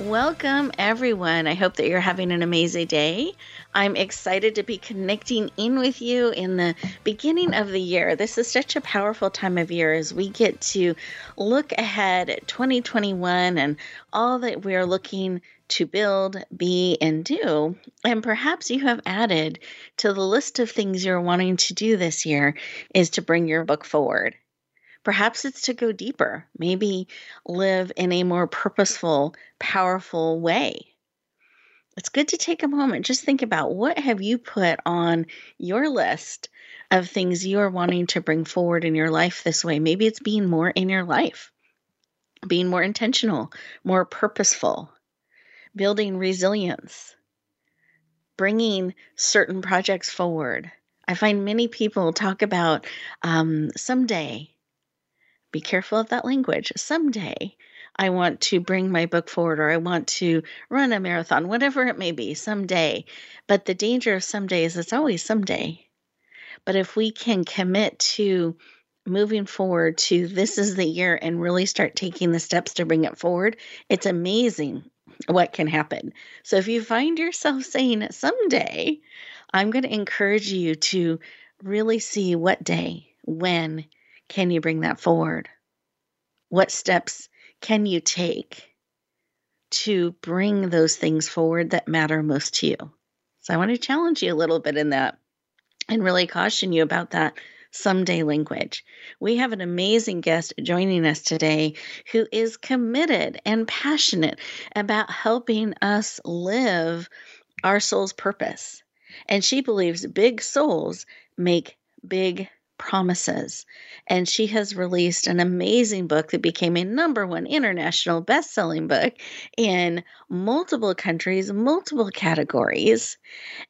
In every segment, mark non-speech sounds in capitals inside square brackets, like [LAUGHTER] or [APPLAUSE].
Welcome, everyone. I hope that you're having an amazing day. I'm excited to be connecting in with you in the beginning of the year. This is such a powerful time of year as we get to look ahead at 2021 and all that we're looking to build, be, and do. And perhaps you have added to the list of things you're wanting to do this year is to bring your book forward. Perhaps it's to go deeper, maybe live in a more purposeful, powerful way. It's good to take a moment, just think about what have you put on your list of things you are wanting to bring forward in your life this way. Maybe it's being more in your life, being more intentional, more purposeful, building resilience, bringing certain projects forward. I find many people talk about um, someday be careful of that language. Someday I want to bring my book forward or I want to run a marathon, whatever it may be, someday. But the danger of someday is it's always someday. But if we can commit to moving forward to this is the year and really start taking the steps to bring it forward, it's amazing what can happen. So if you find yourself [LAUGHS] saying someday, I'm going to encourage you to really see what day, when, can you bring that forward? What steps can you take to bring those things forward that matter most to you? So I want to challenge you a little bit in that and really caution you about that someday language. We have an amazing guest joining us today who is committed and passionate about helping us live our soul's purpose. And she believes big souls make big promises. And she has released an amazing book that became a number one international best selling book in multiple countries, multiple categories.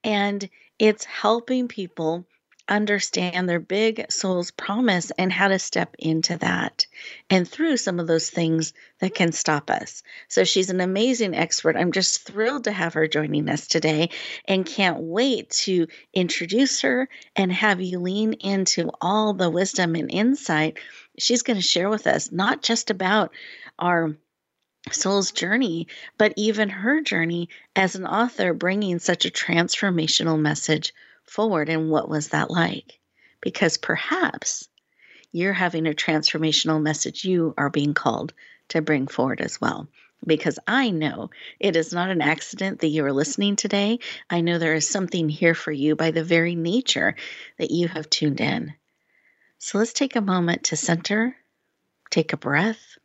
And it's helping people understand their big soul's promise and how to step into that and through some of those things that can stop us. So she's an amazing expert. I'm just thrilled to have her joining us today and can't wait to introduce her and have you lean into all the wisdom and insight she's going to share with us, not just about our soul's journey, but even her journey as an author bringing such a transformational message forward. And what was that like? Because perhaps you're having a transformational message you are being called to bring forward as well. Because I know it is not an accident that you are listening today. I know there is something here for you by the very nature that you have tuned in. So let's take a moment to center, take a breath.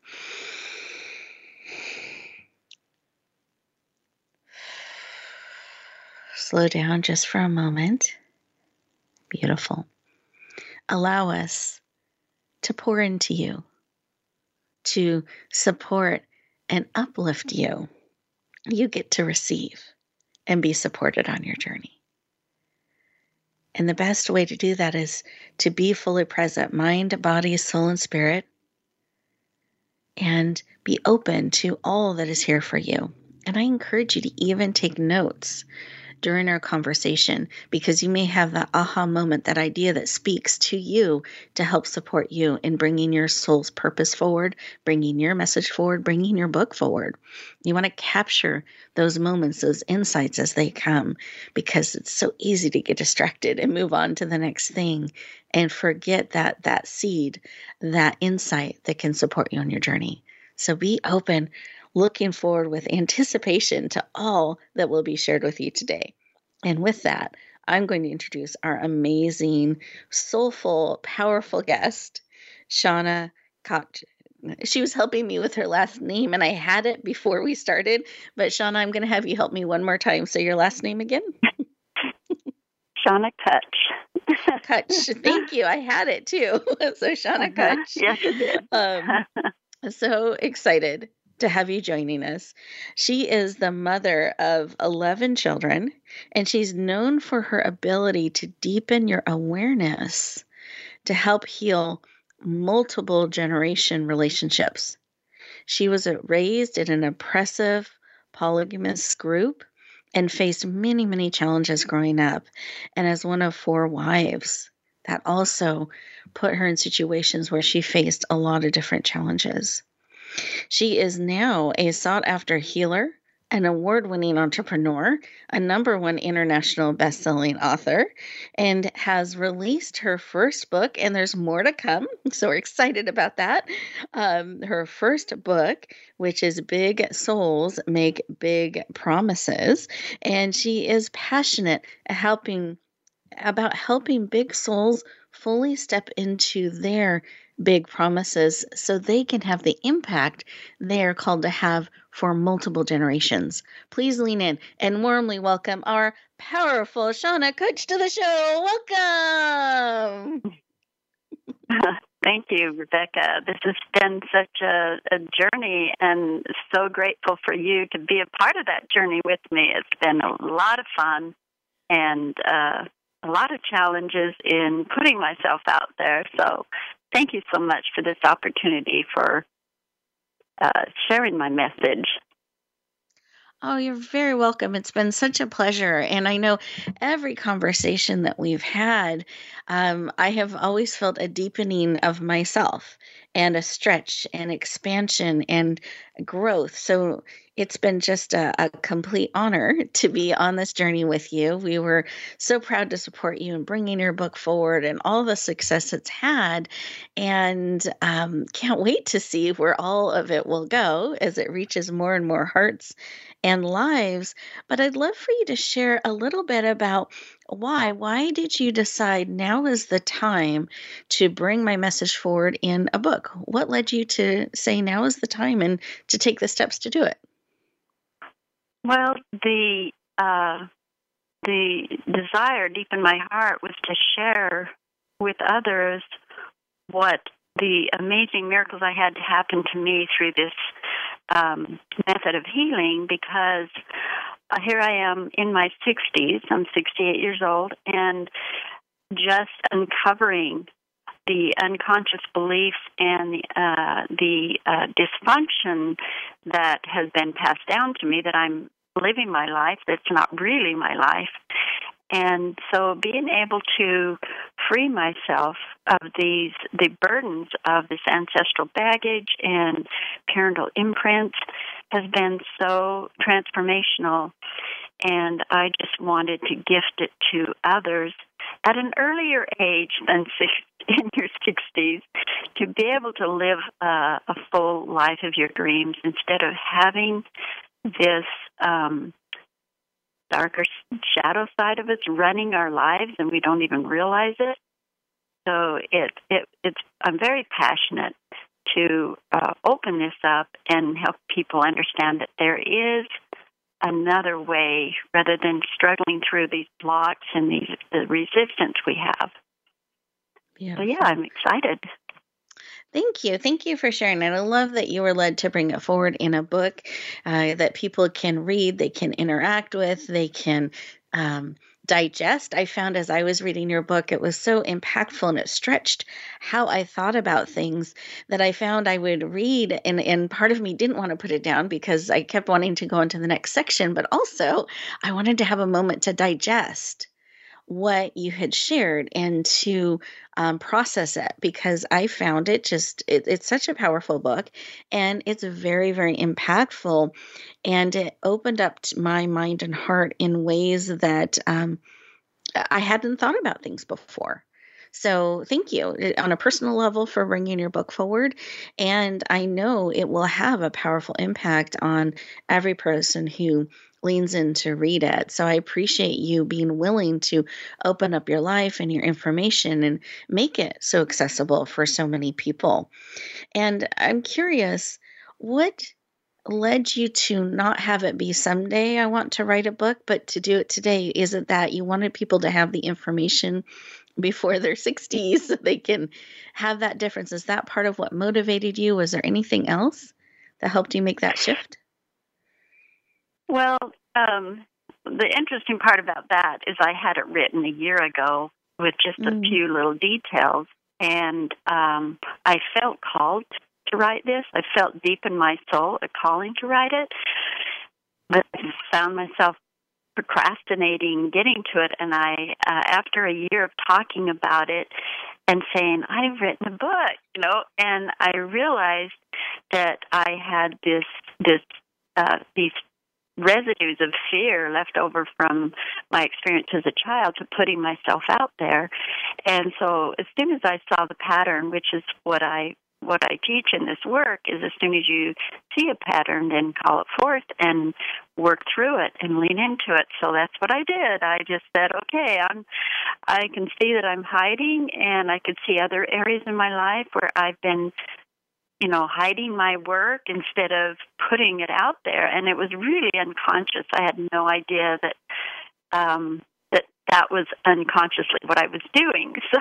Slow down just for a moment. Beautiful. Allow us to pour into you, to support and uplift you. You get to receive and be supported on your journey. And the best way to do that is to be fully present mind, body, soul, and spirit, and be open to all that is here for you. And I encourage you to even take notes during our conversation because you may have that aha moment, that idea that speaks to you to help support you in bringing your soul's purpose forward, bringing your message forward, bringing your book forward. You want to capture those moments, those insights as they come because it's so easy to get distracted and move on to the next thing and forget that that seed, that insight that can support you on your journey. So be open looking forward with anticipation to all that will be shared with you today. And with that, I'm going to introduce our amazing, soulful, powerful guest, Shauna Koch. She was helping me with her last name, and I had it before we started. But Shauna, I'm going to have you help me one more time. So your last name again? [LAUGHS] Shauna Cuch. [LAUGHS] Cuch. Thank you. I had it too. [LAUGHS] so Shauna uh-huh. Cuch. Yes. Um, so excited to have you joining us. She is the mother of 11 children, and she's known for her ability to deepen your awareness to help heal multiple generation relationships. She was raised in an oppressive, polygamous group and faced many, many challenges growing up. And as one of four wives, that also put her in situations where she faced a lot of different challenges. She is now a sought after healer, an award winning entrepreneur, a number one international best selling author, and has released her first book, and there's more to come. [LAUGHS] So we're excited about that. Um, her first book, which is Big Souls Make Big Promises, and she is passionate helping about helping big souls fully step into their big promises so they can have the impact they are called to have for multiple generations. Please lean in and warmly welcome our powerful Shauna Cuch to the show. Welcome. [LAUGHS] Thank you, Rebecca. This has been such a, a, journey and so grateful for you to be a part of that journey with me. It's been a lot of fun and uh, a lot of challenges in putting myself out there. So thank you so much for this opportunity for uh, sharing my message. Oh, you're very welcome. It's been such a pleasure. And I know every conversation that we've had, um, I have always felt a deepening of myself and a stretch and expansion and growth. So it's been just a, a, complete honor to be on this journey with you. We were so proud to support you in bringing your book forward and all the success it's had. And um, can't wait to see where all of it will go as it reaches more and more hearts and lives. But I'd love for you to share a little bit about why. Why did you decide now is the time to bring my message forward in a book? What led you to say now is the time and to take the steps to do it? Well, the uh, the desire deep in my heart was to share with others what the amazing miracles I had to happen to me through this um, method of healing because uh, here I am in my 60s, I'm 68 years old, and just uncovering the unconscious beliefs and the, uh, the uh, dysfunction that has been passed down to me that I'm living my life that's not really my life. And so being able to free myself of these the burdens of this ancestral baggage and parental imprints has been so transformational and I just wanted to gift it to others at an earlier age than [LAUGHS] six, in your 60s to be able to live uh, a full life of your dreams instead of having this um, darker shadow side of us running our lives and we don't even realize it. So it it it's I'm very passionate to uh, open this up and help people understand that there is another way rather than struggling through these blocks and these the resistance we have. Yeah. So yeah, I'm excited. Thank you. Thank you for sharing. And I love that you were led to bring it forward in a book uh, that people can read, they can interact with, they can um, digest. I found as I was reading your book, it was so impactful and it stretched how I thought about things that I found I would read. And, and part of me didn't want to put it down because I kept wanting to go into the next section, but also I wanted to have a moment to digest what you had shared and to um, process it because I found it just, it, it's such a powerful book and it's very, very impactful. And it opened up my mind and heart in ways that um, I hadn't thought about things before. So, thank you eh, on a personal level for bringing your book forward. And I know it will have a powerful impact on every person who leans in to read it. So I appreciate you being willing to open up your life and your information and make it so accessible for so many people. And I'm curious, what led you to not have it be someday I want to write a book, but to do it today? Is it that you wanted people to have the information before their [LAUGHS] 60s so they can have that difference? Is that part of what motivated you? Was there anything else? that helped you make that shift? Well, um, the interesting part about that is I had it written a year ago with just a mm. few little details, and um, I felt called to write this. I felt deep in my soul a calling to write it, but I found myself procrastinating getting to it. And I, uh, after a year of talking about it and saying, I've written a book, you know, and I realized that I had this, this, uh, these residues of fear left over from my experience as a child to putting myself out there. And so as soon as I saw the pattern, which is what I what I teach in this work is as soon as you see a pattern, then call it forth and work through it and lean into it. So that's what I did. I just said, okay, I'm, I can see that I'm hiding, and I could see other areas in my life where I've been, you know, hiding my work instead of putting it out there. And it was really unconscious. I had no idea that. Um, that that was unconsciously what I was doing. [LAUGHS] So,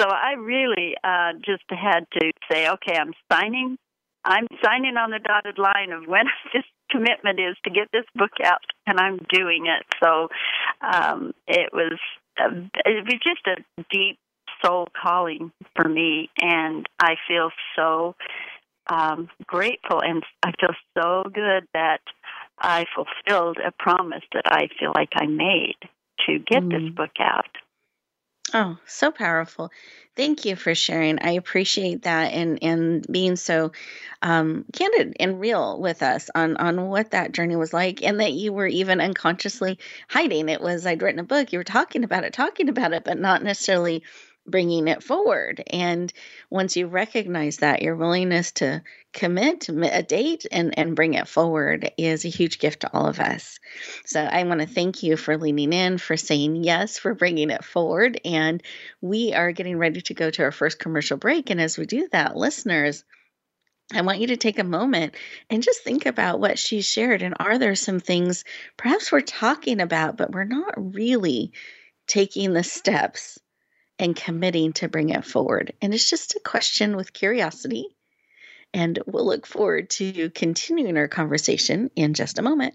so I really uh, just had to say, okay, I'm signing. I'm signing on the dotted line of when [LAUGHS] this commitment is to get this book out, and I'm doing it. So, um, it was a, it was just a deep soul calling for me, and I feel so um, grateful, and I feel so good that I fulfilled a promise that I feel like I made to get mm. this book out. Oh, so powerful. Thank you for sharing. I appreciate that and and being so um, candid and real with us on on what that journey was like, and that you were even unconsciously hiding. It was I'd written a book. You were talking about it, talking about it, but not necessarily bringing it forward. And once you recognize that, your willingness to commit a date and, and bring it forward is a huge gift to all of us. So I want to thank you for leaning in, for saying yes, for bringing it forward. And we are getting ready to go to our first commercial break. And as we do that, listeners, I want you to take a moment and just think about what she shared. And are there some things perhaps we're talking about, but we're not really taking the steps and committing to bring it forward. And it's just a question with curiosity. And we'll look forward to continuing our conversation in just a moment.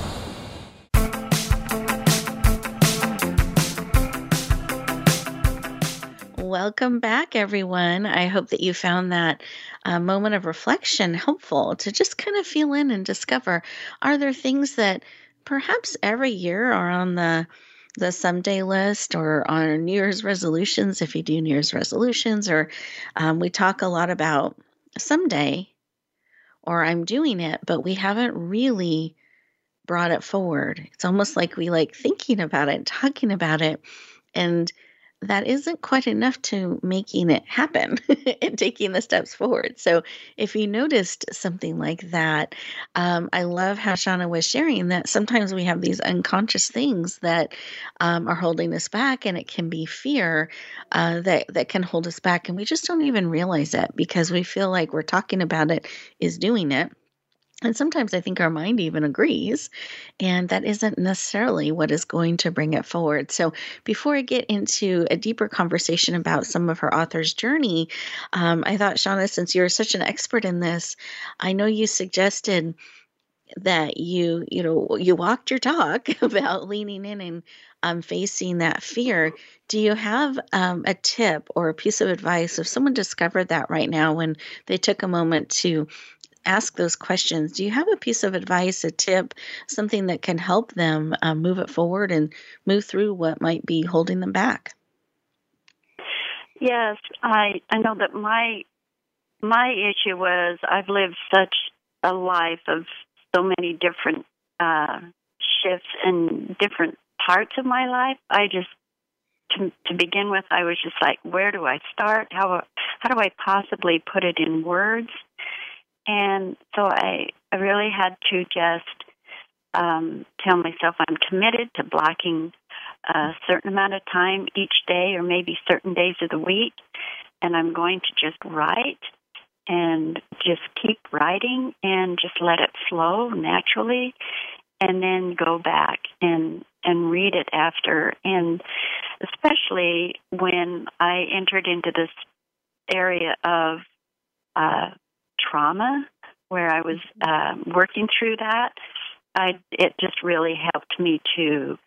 Welcome back, everyone. I hope that you found that uh, moment of reflection helpful to just kind of feel in and discover are there things that perhaps every year are on the the someday list or on New Year's resolutions if you do New Year's resolutions, or um, we talk a lot about someday or I'm doing it, but we haven't really brought it forward. It's almost like we like thinking about it, talking about it, and that isn't quite enough to making it happen [LAUGHS] and taking the steps forward. So, if you noticed something like that, um, I love how Shauna was sharing that sometimes we have these unconscious things that um, are holding us back, and it can be fear uh, that that can hold us back, and we just don't even realize it because we feel like we're talking about it is doing it and sometimes I think our mind even agrees, and that isn't necessarily what is going to bring it forward. So, before I get into a deeper conversation about some of her author's journey, um, I thought, Shauna, since you're such an expert in this, I know you suggested that you you know you walked your talk [LAUGHS] about leaning in and um, facing that fear do you have um, a tip or a piece of advice if someone discovered that right now when they took a moment to ask those questions do you have a piece of advice a tip something that can help them uh, move it forward and move through what might be holding them back yes i i know that my my issue was i've lived such a life of so many different uh, shifts and different parts of my life. I just to, to begin with, I was just like, where do I start? How how do I possibly put it in words? And so I I really had to just um, tell myself I'm committed to blocking a certain amount of time each day, or maybe certain days of the week, and I'm going to just write and just keep writing and just let it flow naturally and then go back and and read it after. And especially when I entered into this area of uh, trauma where I was uh, working through that I it just really helped me to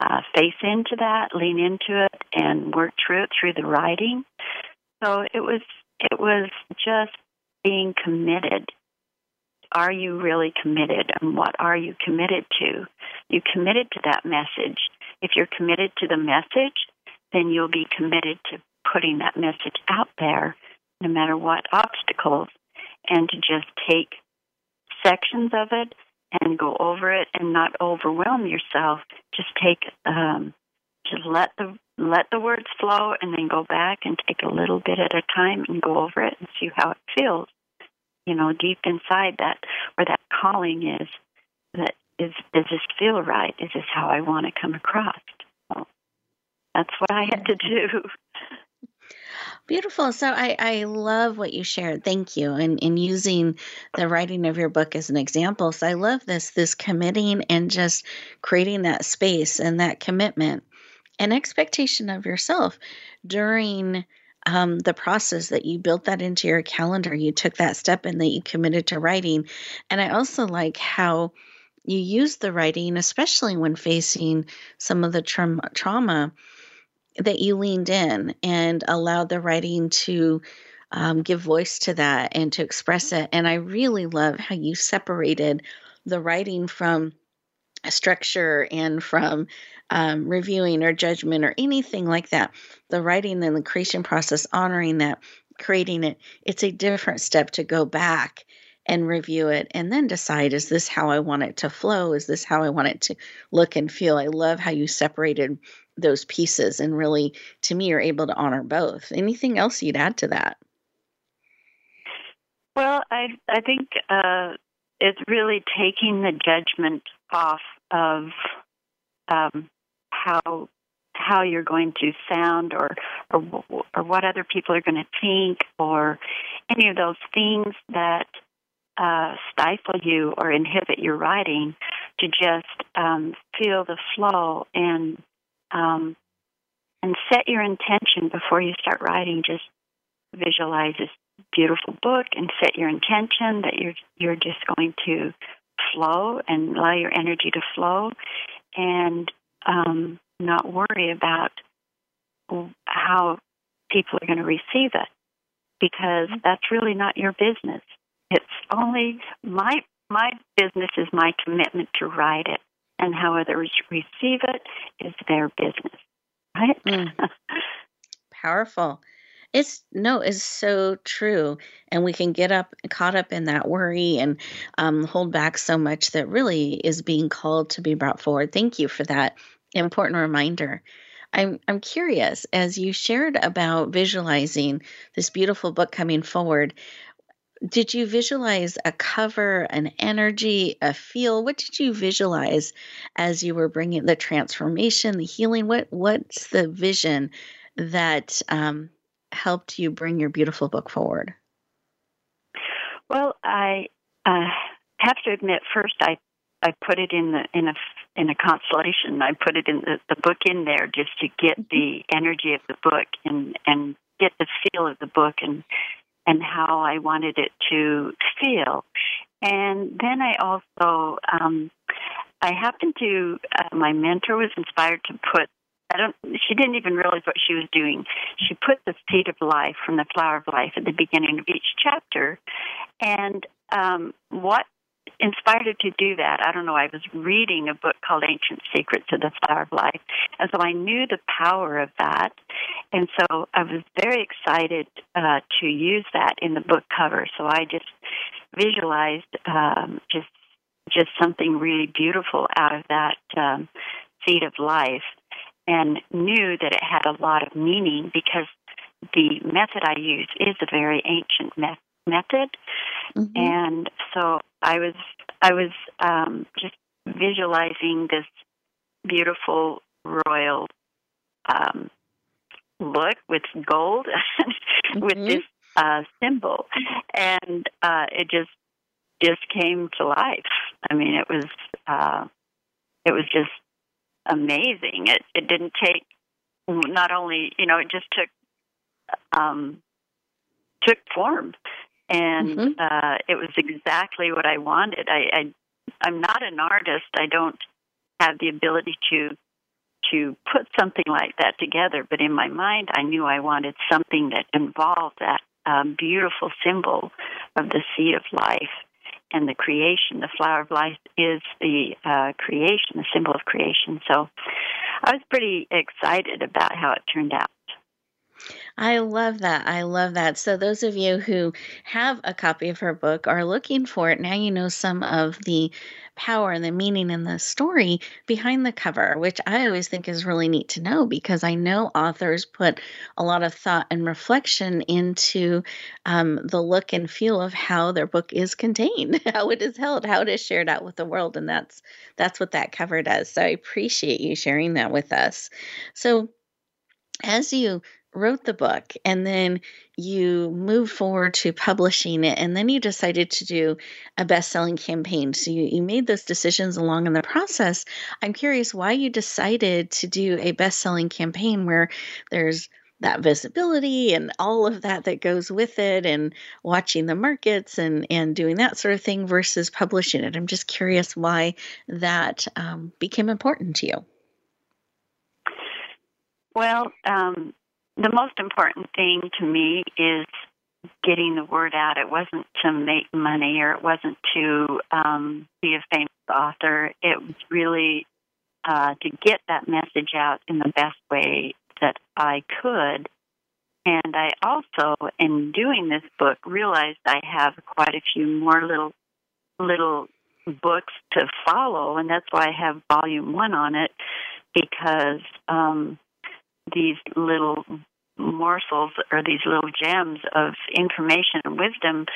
uh, face into that, lean into it, and work through it through the writing. So it was it was just being committed. Are you really committed? And what are you committed to? You committed to that message. If you're committed to the message, then you'll be committed to putting that message out there no matter what obstacles and to just take sections of it and go over it and not overwhelm yourself. Just take um, just let the let the words flow and then go back and take a little bit at a time and go over it and see how it feels. You know, deep inside that where that calling is that is does this feel right? Is this how I want to come across? So that's what I had to do. [LAUGHS] Beautiful. So I, I love what you shared. Thank you. And in using the writing of your book as an example. So I love this, this committing and just creating that space and that commitment and expectation of yourself during um, the process that you built that into your calendar. You took that step and that you committed to writing. And I also like how you use the writing, especially when facing some of the tra- trauma, that you leaned in and allowed the writing to um, give voice to that and to express it. And I really love how you separated the writing from structure and from um, reviewing or judgment or anything like that. The writing and the creation process, honoring that, creating it, it's a different step to go back and review it and then decide is this how I want it to flow? Is this how I want it to look and feel? I love how you separated those pieces and really, to me, you're able to honor both. Anything else you'd add to that? Well, I I think uh, it's really taking the judgment off of um, how how you're going to sound or or or what other people are going to think or any of those things that uh, stifle you or inhibit your writing to just um, feel the flow and um, and set your intention before you start writing. Just visualize this beautiful book and set your intention that you're you're just going to flow and allow your energy to flow and um, not worry about how people are going to receive it because mm-hmm. that's really not your business. It's only my my business is my commitment to write it, and how others receive it is their business. Right? Mm. [LAUGHS] Powerful. It's no, it's so true, and we can get up caught up in that worry and um, hold back so much that really is being called to be brought forward. Thank you for that important reminder. I'm I'm curious as you shared about visualizing this beautiful book coming forward. Did you visualize a cover, an energy, a feel? What did you visualize as you were bringing the transformation, the healing? What what's the vision that um, helped you bring your beautiful book forward? Well, I uh, have to admit, first I I put it in the in a in a constellation. I put it in the, the book in there just to get mm-hmm. the energy of the book and and get the feel of the book and and how I wanted it to feel. And then I also, um, I happened to, uh, my mentor was inspired to put, I don't, she didn't even realize what she was doing. She put the seed of life from the flower of life at the beginning of each chapter. And um, what inspired to do that. I don't know. I was reading a book called Ancient Secrets of the Flower of Life, and so I knew the power of that, and so I was very excited uh, to use that in the book cover. So I just visualized um, just just something really beautiful out of that um, seed of life, and knew that it had a lot of meaning because the method I use is a very ancient method method. Mm-hmm. And so I was I was um, just visualizing this beautiful royal um, look with gold [LAUGHS] mm-hmm. with this uh, symbol, and uh, it just just came to life. I mean, it was uh, it was just amazing. It it didn't take not only you know it just took um, took form and mm-hmm. uh, it was exactly what I wanted. I, I I'm not an artist. I don't have the ability to to put something like that together. But in my mind, I knew I wanted something that involved that um, beautiful symbol of the seed of life and the creation. The flower of life is the uh, creation, the symbol of creation. So I was pretty excited about how it turned out. I love that. I love that. So, those of you who have a copy of her book are looking for it, now you know some of the power and the meaning and the story behind the cover, which I always think is really neat to know because I know authors put a lot of thought and reflection into um, the look and feel of how their book is contained, [LAUGHS] how it is held, how it is shared out with the world, and that's that's what that cover does. So I appreciate you sharing that with us. So as you wrote the book and then you moved forward to publishing it and then you decided to do a best-selling campaign. So you, you made those decisions along in the process. I'm curious why you decided to do a best-selling campaign where there's that visibility and all of that that goes with it and watching the markets and and doing that sort of thing versus publishing it. I'm just curious why that um, became important to you. Well um, the most important thing to me is getting the word out. It wasn't to make money or it wasn't to um, be a famous author. It was really uh, to get that message out in the best way that I could. And I also, in doing this book, realized I have quite a few more little little books to follow, and that's why I have volume one on it because um, these little morsels or these little gems of information and wisdom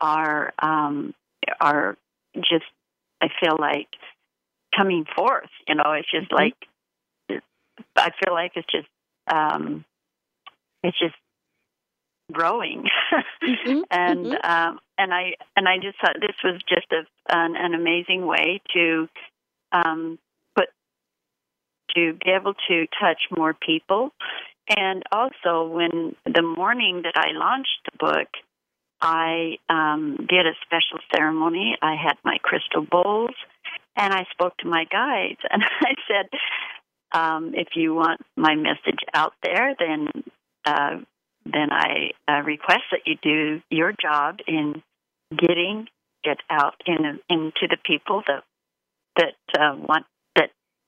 are um, are just I feel like coming forth. You know, it's just mm-hmm. like I feel like it's just um, it's just growing, mm-hmm. [LAUGHS] and mm-hmm. Um, and I and I just thought this was just a, an, an amazing way to um, to be able to touch more people and also, when the morning that I launched the book, I um, did a special ceremony. I had my crystal bowls, and I spoke to my guides, and [LAUGHS] I said, um, "If you want my message out there, then uh, then I uh, request that you do your job in getting it out in, into the people that that uh, want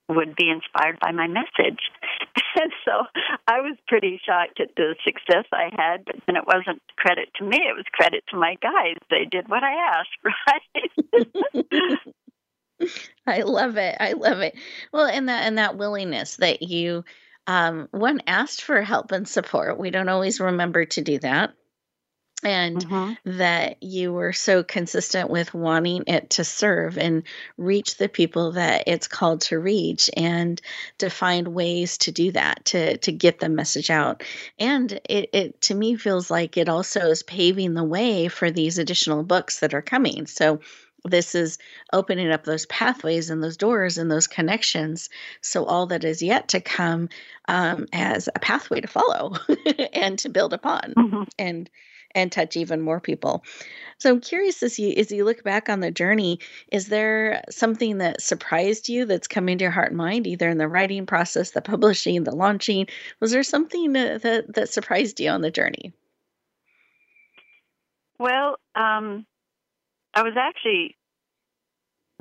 would be inspired by my message." [LAUGHS] and so I was pretty shocked at the success I had, but then it wasn't credit to me, it was credit to my guys. They did what I asked, [LAUGHS] right? [LAUGHS] I love it. I love it. Well, and that and that willingness that you um one asked for help and support. We don't always remember to do that and mm-hmm. that you were so consistent with wanting it to serve and reach the people that it's called to reach and to find ways to do that to to get the message out and it, it to me feels like it also is paving the way for these additional books that are coming so this is opening up those pathways and those doors and those connections so all that is yet to come um, as a pathway to follow [LAUGHS] and to build upon mm-hmm. and and touch even more people. So I'm curious as you as you look back on the journey, is there something that surprised you that's coming to your heart and mind, either in the writing process, the publishing, the launching? Was there something that that, that surprised you on the journey? Well, um, I was actually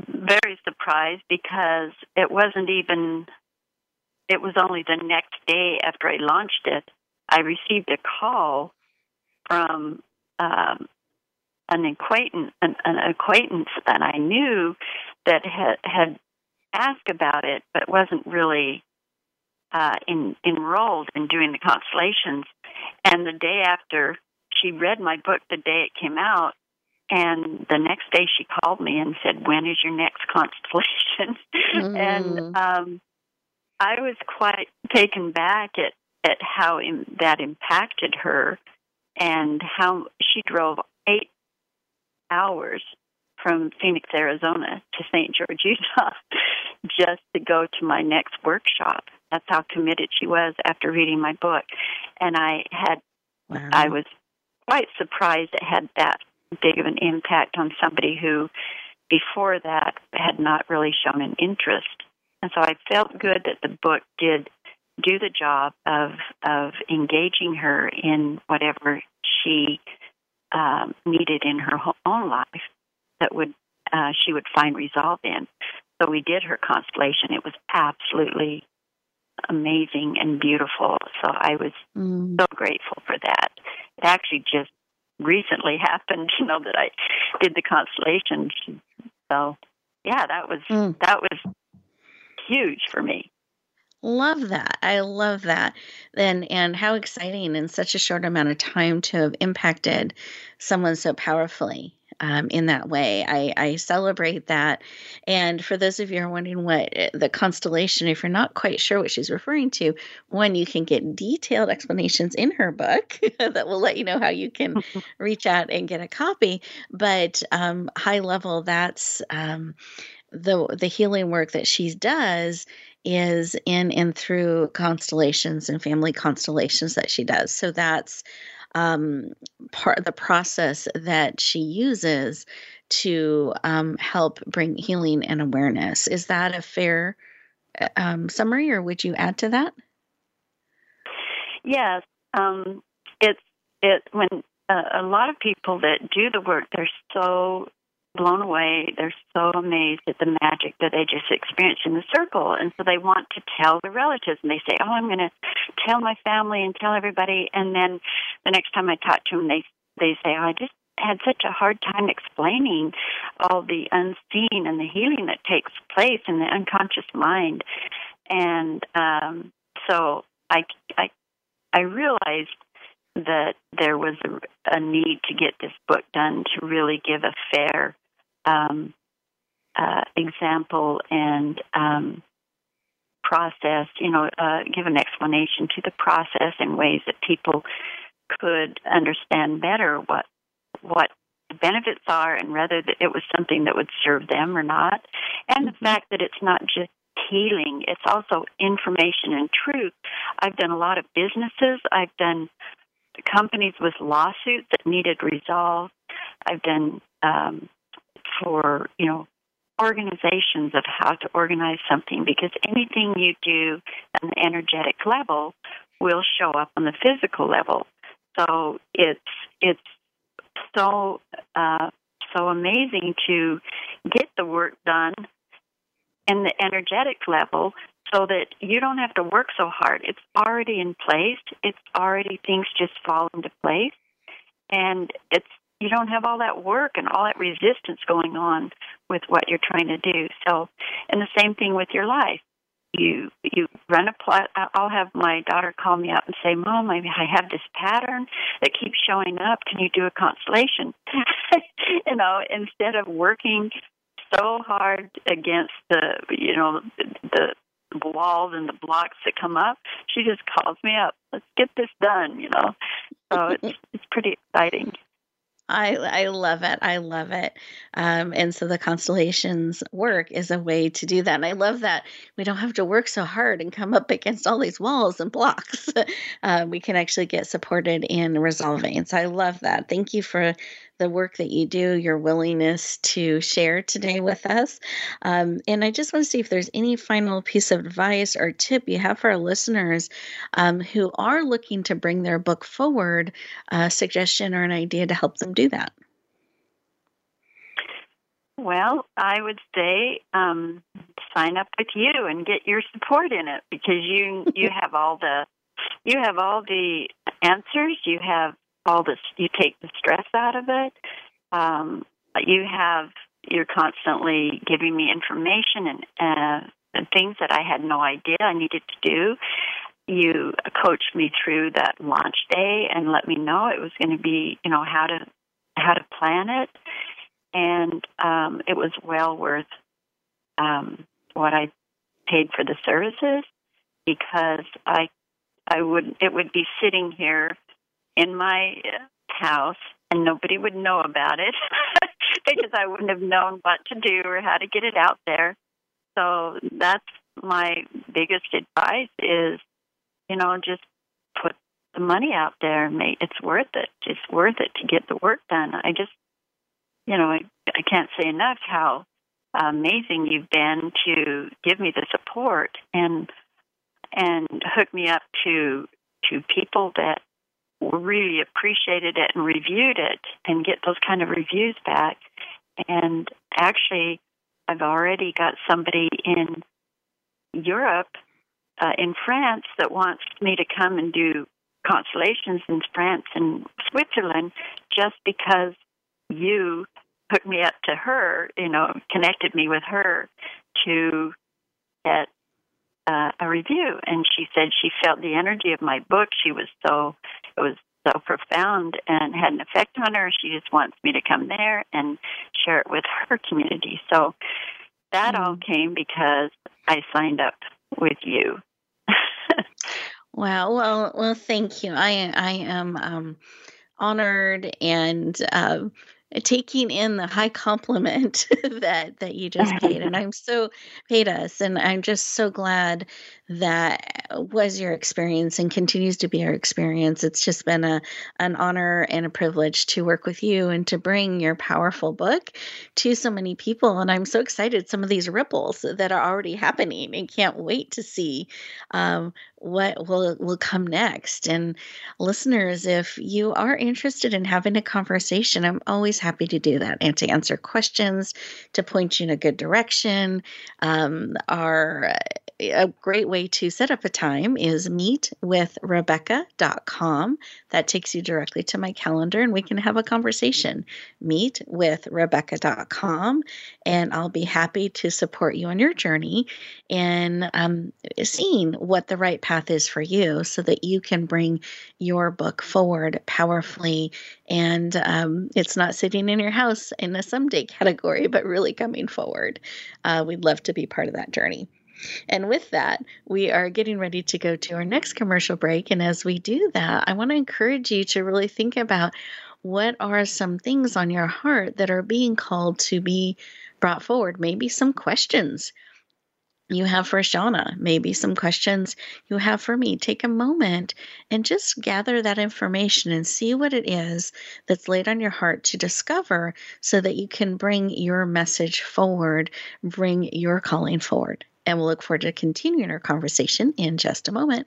very surprised because it wasn't even it was only the next day after I launched it, I received a call from um, an acquaintance, an, an, acquaintance that I knew that had, had asked about it, but wasn't really uh, in, enrolled in doing the constellations. And the day after, she read my book the day it came out, and the next day she called me and said, "When is your next [LAUGHS] constellation?" Mm. and um, I was quite taken back at at how in, that impacted her, and how she drove eight hours from Phoenix, Arizona to St. George, Utah, [LAUGHS] just to go to my next workshop. That's how committed she was after reading my book. And I had, wow. I was quite surprised it had that big of an impact on somebody who before that had not really shown an interest and so I felt good that the book did do the job of of engaging her in whatever she um, needed in her own life that would uh, she would find resolve in. So we did her constellation. It was absolutely amazing and beautiful. So I was mm. so grateful for that. It actually just recently [LAUGHS] happened, you know, that I did the constellation. So yeah, that was mm. that was huge for me. Love that. I love that. And and how exciting in such a short amount of time to have impacted someone so powerfully. Um, in that way. I, I, celebrate that. And for those of you who are wondering what eh, the constellation, if you're not quite sure what she's referring to, one, you can get detailed explanations in her book [LAUGHS] that will let you know how you can [LAUGHS] reach out and get a copy. But um, high level, that's um, the the healing work that she does is in and through constellations and family constellations that she does. So that's um, part of the process that she uses to um, help bring healing and awareness. Is that a fair uh, um, summary, or would you add to that? Yes, um, it's it when uh, a lot of people that do the work, they're so blown away. They're so amazed at the magic that they just experienced in the circle. And so they want to tell their relatives. And they say, Oh, I'm going to tell my family and tell everybody. And then the next time I talk to them, they, they say, oh, I just had such a hard time explaining all the unseen and the healing that takes place in the unconscious mind. And um, so I, I, I realized that there was a, a, need to get this book done to really give a fair um, uh, example and um, process, you know, uh, give an explanation to the process in ways that people could understand better what what the benefits are and whether it was something that would serve them or not, and the mm-hmm. fact that it's not just healing; it's also information and truth. I've done a lot of businesses. I've done companies with lawsuits that needed resolved. I've done um, for you know organizations of how to organize something because anything you do on the energetic level will show up on the physical level. So it's it's so uh, so amazing to get the work done in the energetic level so that you don't have to work so hard. It's already in place. It's already things just fall into place. And it's you don't have all that work and all that resistance going on with what you're trying to do. So, and the same thing with your life. You you run a plot. I'll have my daughter call me up and say, "Mom, I have this pattern that keeps showing up. Can you do a constellation?" [LAUGHS] you know, instead of working so hard against the you know the walls and the blocks that come up, she just calls me up. Let's get this done. You know, so it's [LAUGHS] it's pretty exciting. I I love it. I love it. Um, and so the constellations work is a way to do that. And I love that we don't have to work so hard and come up against all these walls and blocks. [LAUGHS] uh, we can actually get supported in resolving. So I love that. Thank you for the work that you do, your willingness to share today with us. Um, and I just want to see if there's any final piece of advice or tip you have for our listeners um, who are looking to bring their book forward, a suggestion or an idea to help them do that. Well, I would say um, sign up with you and get your support in it because you you [LAUGHS] have all the you have all the answers. You have all this. You take the stress out of it. Um, you have you're constantly giving me information and, uh, and things that I had no idea I needed to do. You coached me through that launch day and let me know it was going to be, you know, how to how to plan it and um, it was well worth um, what I paid for the services because I I would it would be sitting here in my uh, house and nobody would know about it [LAUGHS] because I wouldn't have known what to do or how to get it out there. So that's my biggest advice is, you know, just put the money out there. It's worth it. It's worth it to get the work done. I just you know, I, I can't say enough how amazing you've been to give me the support and and hook me up to to people that really appreciated it and reviewed it and get those kind of reviews back. And actually, I've already got somebody in Europe, uh, in France, that wants me to come and do constellations in France and Switzerland just because you hooked me up to her, you know, connected me with her to get uh, a review. And she said she felt the energy of my book. She was so, it was so profound and had an effect on her. She just wants me to come there and share it with her community. So that all came because I signed up with you. [LAUGHS] wow. Well, well, thank you. I, I am, um, honored and, uh, taking in the high compliment [LAUGHS] that that you just paid and [LAUGHS] i'm so paid us and i'm just so glad that was your experience and continues to be your experience. It's just been a an honor and a privilege to work with you and to bring your powerful book to so many people. And i'm so excited some of these ripples that are already happening and can't wait to see um, what will will come next. And listeners if you are interested in having a conversation i'm always happy to do that and to answer questions to point you in a good direction. Um, are a great way to set up a time is meetwithrebecca.com. That takes you directly to my calendar and we can have a conversation. Meetwithrebecca.com. And I'll be happy to support you on your journey in um, seeing what the right path is for you so that you can bring your book forward powerfully. And um, it's not sitting in your house in a someday category, but really coming forward. Uh, we'd love to be part of that journey. And with that, we are getting ready to go to our next commercial break. And as we do that, I want to encourage you to really think about what are some things on your heart that are being called to be brought forward. Maybe some questions you have for Shauna, maybe some questions you have for me. Take a moment and just gather that information and see what it is that's laid on your heart to discover so that you can bring your message forward, bring your calling forward and we'll look forward to continuing our conversation in just a moment.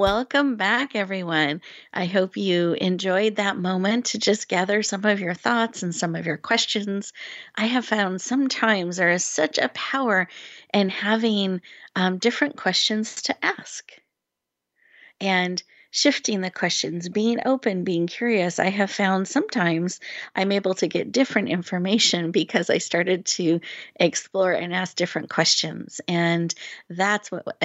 Welcome back, everyone. I hope you enjoyed that moment to just gather some of your thoughts and some of your questions. I have found sometimes there is such a power in having um, different questions to ask. And shifting the questions, being open, being curious. I have found sometimes I'm able to get different information because I started to explore and ask different questions. And that's what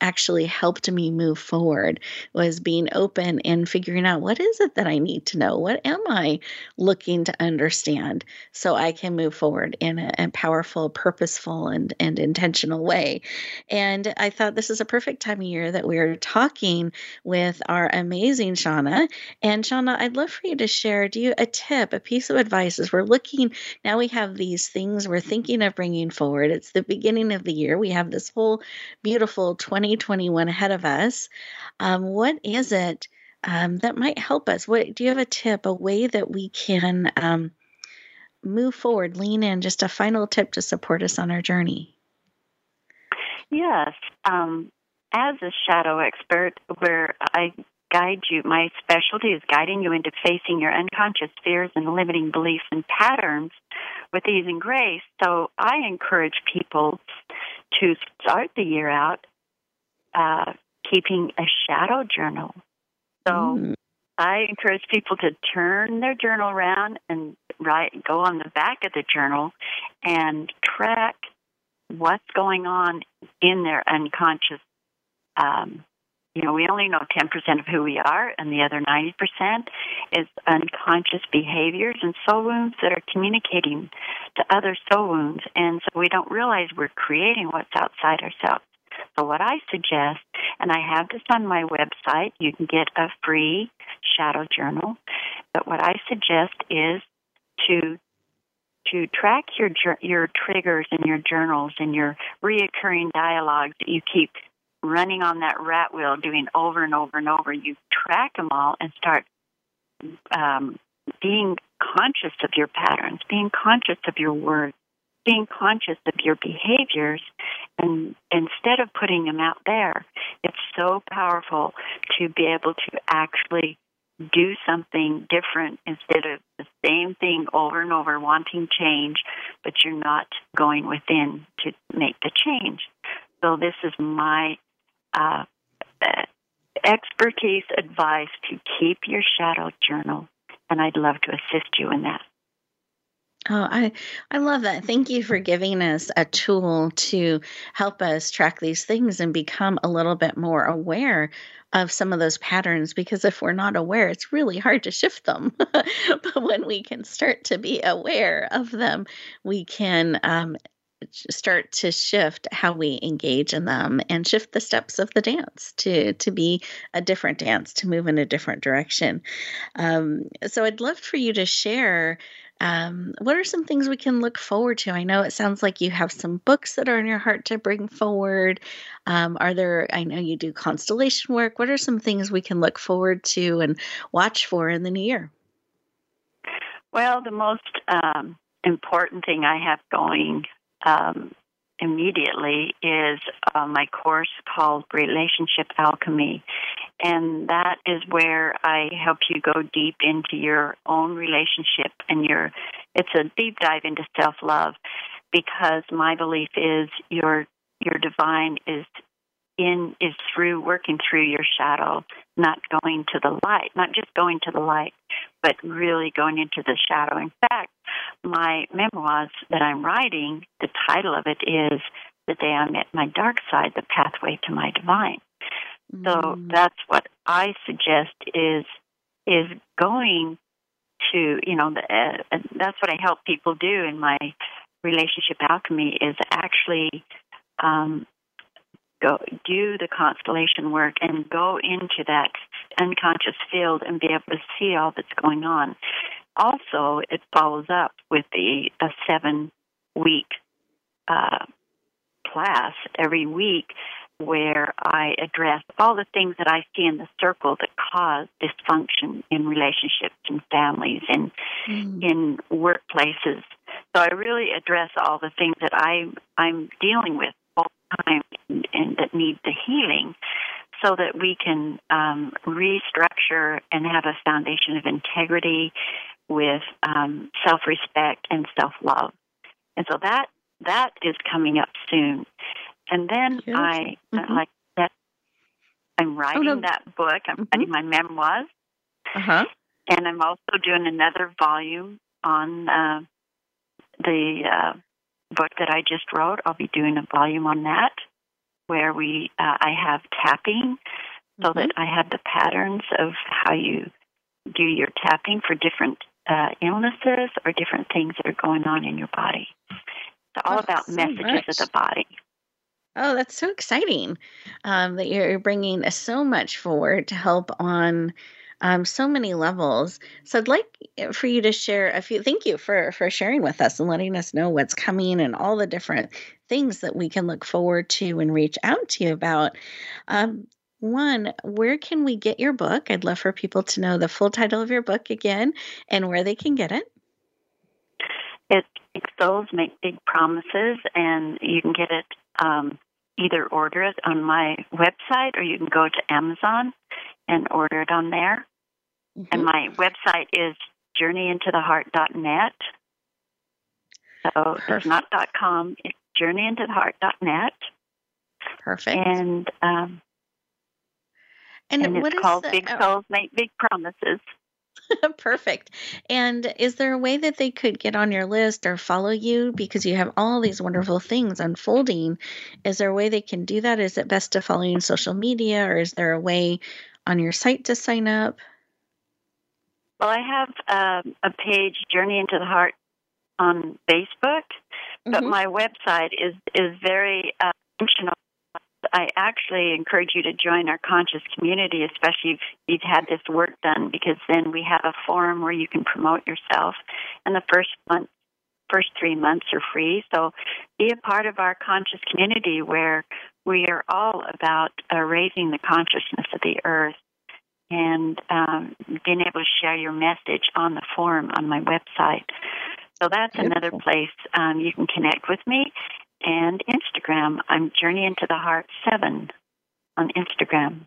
actually helped me move forward was being open and figuring out what is it that I need to know? What am I looking to understand so I can move forward in a, a powerful, purposeful, and, and intentional way. And I thought this is a perfect time of year that we're talking with our amazing Shauna. And Shauna, I'd love for you to share do you a tip, a piece of advice as we're looking now we have these things we're thinking of bringing forward. It's the beginning of the year. We have this whole beautiful 2021 ahead of us. Um, what is it um, that might help us? What do you have a tip, a way that we can um, move forward, lean in? Just a final tip to support us on our journey. Yes. Um, as a shadow expert, where I guide you. My specialty is guiding you into facing your unconscious fears and limiting beliefs and patterns with ease and grace. So I encourage people to start the year out uh, keeping a shadow journal. So mm. I encourage people to turn their journal around and write, go on the back of the journal and track what's going on in their unconscious um, you know, we only know 10% of who we are, and the other 90% is unconscious behaviors and soul wounds that are communicating to other soul wounds. And so we don't realize we're creating what's outside ourselves. So, what I suggest, and I have this on my website, you can get a free shadow journal. But what I suggest is to to track your your triggers in your journals and your reoccurring dialogues that you keep running on that rat wheel, doing over and over and over, you track them all and start um, being conscious of your patterns, being conscious of your words, being conscious of your behaviors, and instead of putting them out there, it's so powerful to be able to actually do something different instead of the same thing over and over, wanting change, but you're not going within to make the change. So, this is my uh, expertise advice to keep your shadow journal, and I'd love to assist you in that. Oh, I I love that. Thank you for giving us a tool to help us track these things and become a little bit more aware of some of those patterns because if we're not aware, it's really hard to shift them. [LAUGHS] but when we can start to be aware of them, we can um, start to shift how we engage in them and shift the steps of the dance to to be a different dance to move in a different direction um, so i'd love for you to share um, what are some things we can look forward to? I know it sounds like you have some books that are in your heart to bring forward. Um, are there, I know you do constellation work. What are some things we can look forward to and watch for in the new year? Well, the most um, important thing I have going um, immediately is uh, my course called Relationship Alchemy. And that is where I help you go deep into your own relationship and your, it's a deep dive into self love because my belief is your, your divine is in is through working through your shadow, not going to the light, not just going to the light, but really going into the shadow. In fact, my memoirs that I'm writing, the title of it is The Day I Met My Dark Side, The Pathway to My Divine. Mm. So that's what I suggest is is going to, you know, the, uh, that's what I help people do in my relationship alchemy is actually um, go do the constellation work and go into that unconscious field and be able to see all that's going on. Also, it follows up with the a seven week uh, class every week where I address all the things that I see in the circle that cause dysfunction in relationships and families and mm. in workplaces. So I really address all the things that I I'm dealing with all the time and, and that need the healing so that we can um, restructure and have a foundation of integrity with um, self-respect and self-love. And so that that is coming up soon. And then Beautiful. I mm-hmm. like that. I'm writing oh, no. that book. I'm mm-hmm. writing my memoirs. Uh-huh. And I'm also doing another volume on uh, the uh, book that I just wrote. I'll be doing a volume on that where we uh, I have tapping so mm-hmm. that I have the patterns of how you do your tapping for different uh, illnesses or different things that are going on in your body. It's all oh, about so messages much. of the body. Oh, that's so exciting um, that you're bringing so much forward to help on um, so many levels. So I'd like eh, for you to share a few. Thank you for for sharing with us and letting us know what's coming and all the different things that we can look forward to and reach out to you about. Um, one, where can we get your book? I'd love for people to know the full title of your book again and where they can get it. It Souls Make Big Promises, and you can get it um, either order it on my website or you can go to Amazon and order it on there. Mm-hmm. And my website is journeyintotheheart.net. So Perfect. it's not .com, it's journeyintotheheart.net. Perfect. And um, and, and it's called the, Big oh. Souls Make Big Promises. [LAUGHS] Perfect. And is there a way that they could get on your list or follow you because you have all these wonderful things unfolding? Is there a way they can do that? Is it best to follow you on social media or is there a way on your site to sign up? Well, I have um, a page, Journey into the Heart, on Facebook, but mm-hmm. my website is is very uh, functional I actually encourage you to join our conscious community, especially if you've had this work done, because then we have a forum where you can promote yourself. And the first month, first three months are free. So be a part of our conscious community where we are all about uh, raising the consciousness of the earth and um, being able to share your message on the forum on my website. So that's Beautiful. another place um, you can connect with me and Instagram. I'm Journey into the Heart 7 on Instagram.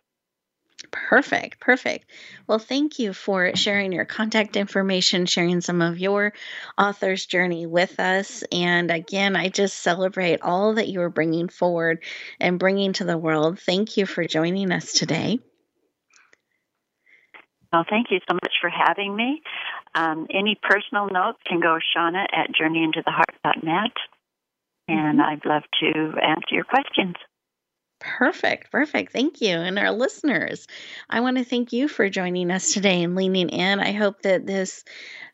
Perfect, perfect. Well, thank you for sharing your contact information, sharing some of your author's journey with us. And again, I just celebrate all that you are bringing forward and bringing to the world. Thank you for joining us today. Well, thank you so much for having me. Um, any personal notes can go Shauna at journeyintotheheart.net and. I'd love to answer your questions. Perfect. Perfect. Thank you. And our listeners, I want to thank you for joining us today and leaning in. I hope that this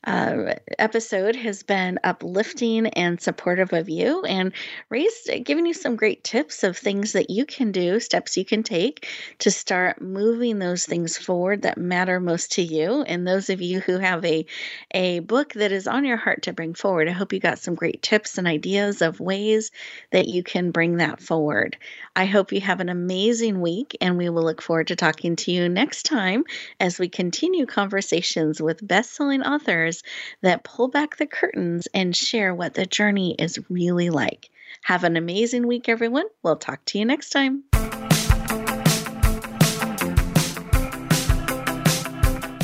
uh, episode has been uplifting and supportive of you and raised, giving you some great tips of things that you can do, steps you can take to start moving those things forward that matter most to you. And those of you who have a, a book that is on your heart to bring forward, I hope you got some great tips and ideas of ways that you can bring that forward. I hope you have an amazing week, and we will look forward to talking to you next time as we continue conversations with best selling authors that pull back the curtains and share what the journey is really like. Have an amazing week, everyone. We'll talk to you next time.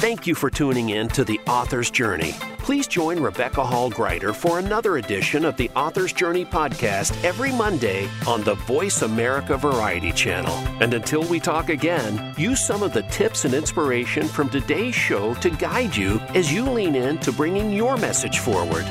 Thank you for tuning in to The Author's Journey. Please join Rebecca Hall Gruyter for another edition of the Author's Journey podcast every Monday on the Voice America Variety Channel. And until we talk again, use some of the tips and inspiration from today's show to guide you as you lean in to bringing your message forward.